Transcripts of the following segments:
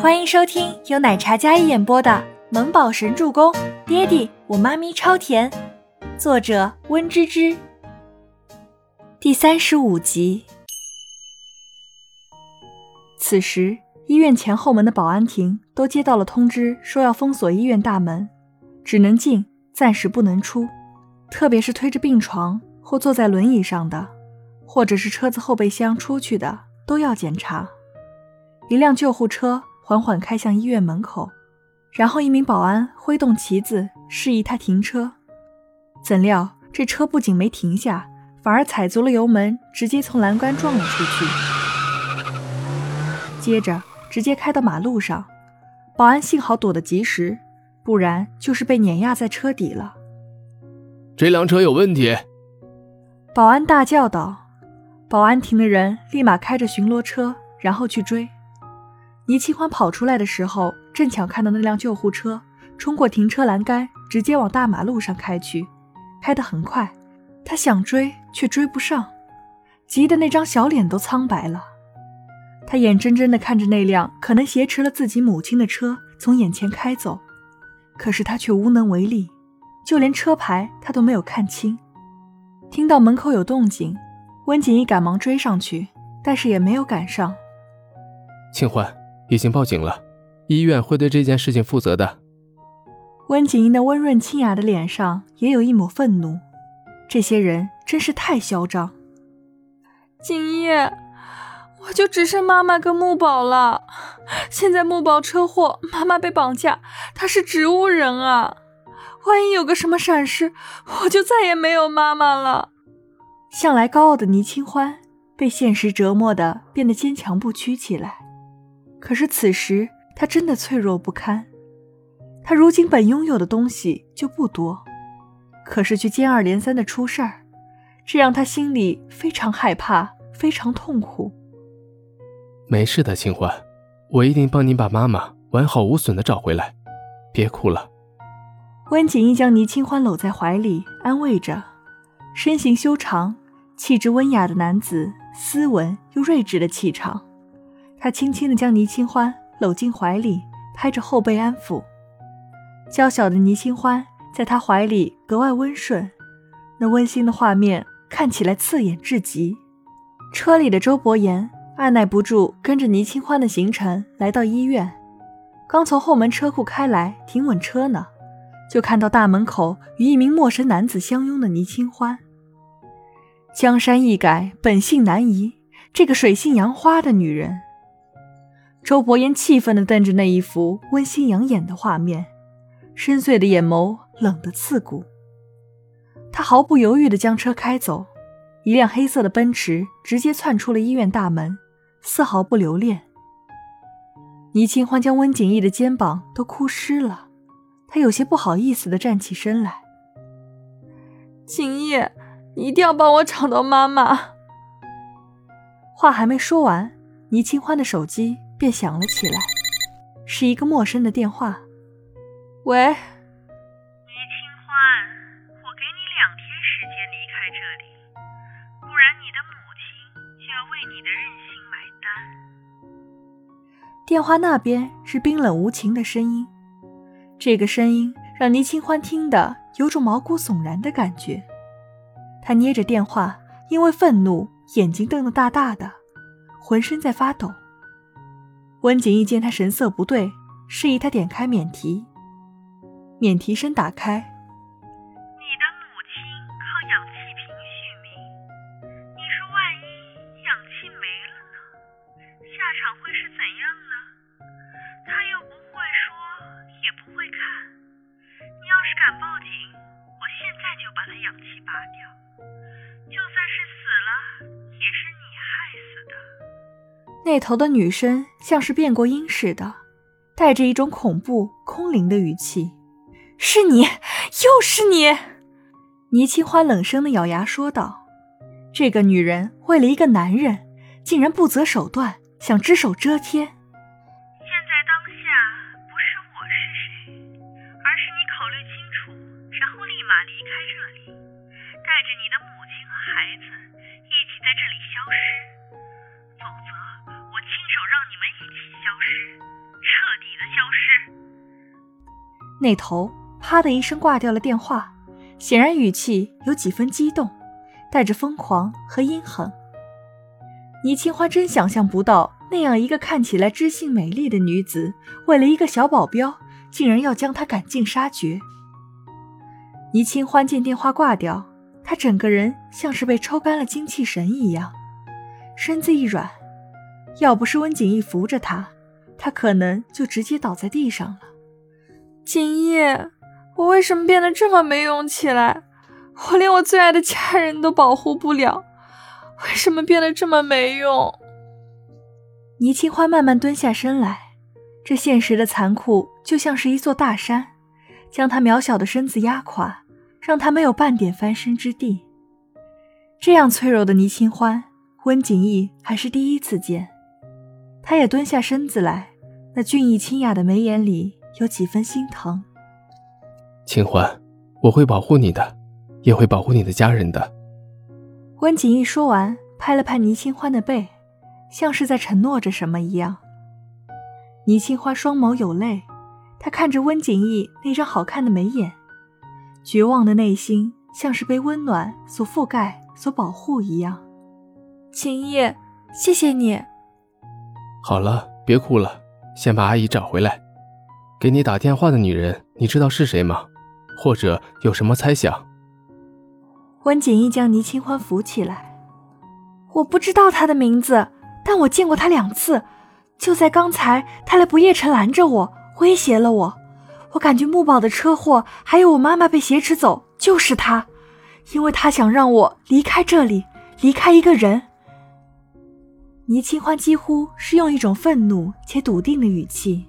欢迎收听由奶茶嘉一演播的《萌宝神助攻》，爹地我妈咪超甜，作者温芝芝。第三十五集。此时，医院前后门的保安亭都接到了通知，说要封锁医院大门，只能进，暂时不能出。特别是推着病床或坐在轮椅上的，或者是车子后备箱出去的，都要检查。一辆救护车。缓缓开向医院门口，然后一名保安挥动旗子示意他停车。怎料这车不仅没停下，反而踩足了油门，直接从栏杆撞了出去。接着直接开到马路上，保安幸好躲得及时，不然就是被碾压在车底了。这辆车有问题！保安大叫道。保安亭的人立马开着巡逻车，然后去追。倪清欢跑出来的时候，正巧看到那辆救护车冲过停车栏杆，直接往大马路上开去，开得很快。他想追，却追不上，急得那张小脸都苍白了。他眼睁睁地看着那辆可能挟持了自己母亲的车从眼前开走，可是他却无能为力，就连车牌他都没有看清。听到门口有动静，温景逸赶忙追上去，但是也没有赶上。清欢。已经报警了，医院会对这件事情负责的。温景英那温润清雅的脸上也有一抹愤怒，这些人真是太嚣张。景逸，我就只剩妈妈跟木宝了。现在木宝车祸，妈妈被绑架，他是植物人啊，万一有个什么闪失，我就再也没有妈妈了。向来高傲的倪清欢被现实折磨的变得坚强不屈起来。可是此时他真的脆弱不堪，他如今本拥有的东西就不多，可是却接二连三的出事儿，这让他心里非常害怕，非常痛苦。没事的，清欢，我一定帮你把妈妈完好无损的找回来，别哭了。温景逸将倪清欢搂在怀里，安慰着。身形修长、气质温雅的男子，斯文又睿智的气场。他轻轻地将倪清欢搂进怀里，拍着后背安抚。娇小的倪清欢在他怀里格外温顺，那温馨的画面看起来刺眼至极。车里的周伯言按耐不住，跟着倪清欢的行程来到医院。刚从后门车库开来，停稳车呢，就看到大门口与一名陌生男子相拥的倪清欢。江山易改，本性难移，这个水性杨花的女人。周伯言气愤地瞪着那一幅温馨养眼的画面，深邃的眼眸冷得刺骨。他毫不犹豫地将车开走，一辆黑色的奔驰直接窜出了医院大门，丝毫不留恋。倪清欢将温景逸的肩膀都哭湿了，他有些不好意思地站起身来：“景逸，你一定要帮我找到妈妈。”话还没说完，倪清欢的手机。便响了起来，是一个陌生的电话。喂，倪清欢，我给你两天时间离开这里，不然你的母亲就要为你的任性买单。电话那边是冰冷无情的声音，这个声音让倪清欢听得有种毛骨悚然的感觉。他捏着电话，因为愤怒，眼睛瞪得大大的，浑身在发抖。温景逸见他神色不对，示意他点开免提。免提声打开。你的母亲靠氧气瓶续命，你说万一氧气没了呢？下场会是怎样呢？他又不会说，也不会看。你要是敢报警，我现在就把他氧气拔掉。那头的女声像是变过音似的，带着一种恐怖空灵的语气：“是你，又是你！”倪清欢冷声的咬牙说道：“这个女人为了一个男人，竟然不择手段，想只手遮天。现在当下不是我是谁，而是你考虑清楚，然后立马离开这里，带着你的母亲和孩子一起在这里消失。”手让你们一起消失，彻底的消失。那头啪的一声挂掉了电话，显然语气有几分激动，带着疯狂和阴狠。倪清欢真想象不到，那样一个看起来知性美丽的女子，为了一个小保镖，竟然要将她赶尽杀绝。倪清欢见电话挂掉，她整个人像是被抽干了精气神一样，身子一软，要不是温景逸扶着他，他可能就直接倒在地上了。景逸，我为什么变得这么没用起来？我连我最爱的家人都保护不了。为什么变得这么没用？倪清欢慢慢蹲下身来，这现实的残酷就像是一座大山，将她渺小的身子压垮，让她没有半点翻身之地。这样脆弱的倪清欢，温景逸还是第一次见。他也蹲下身子来，那俊逸清雅的眉眼里有几分心疼。清欢，我会保护你的，也会保护你的家人的。温景逸说完，拍了拍倪清欢的背，像是在承诺着什么一样。倪清欢双眸有泪，她看着温景逸那张好看的眉眼，绝望的内心像是被温暖所覆盖、所保护一样。景逸，谢谢你。好了，别哭了，先把阿姨找回来。给你打电话的女人，你知道是谁吗？或者有什么猜想？温景逸将倪清欢扶起来。我不知道他的名字，但我见过他两次。就在刚才，他来不夜城拦着我，威胁了我。我感觉木宝的车祸，还有我妈妈被挟持走，就是他，因为他想让我离开这里，离开一个人。倪清欢几乎是用一种愤怒且笃定的语气，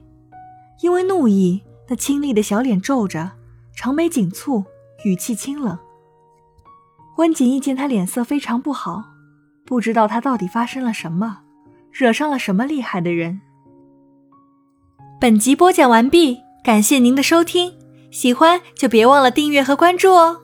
因为怒意，那清丽的小脸皱着，长眉紧蹙，语气清冷。温景逸见他脸色非常不好，不知道他到底发生了什么，惹上了什么厉害的人。本集播讲完毕，感谢您的收听，喜欢就别忘了订阅和关注哦。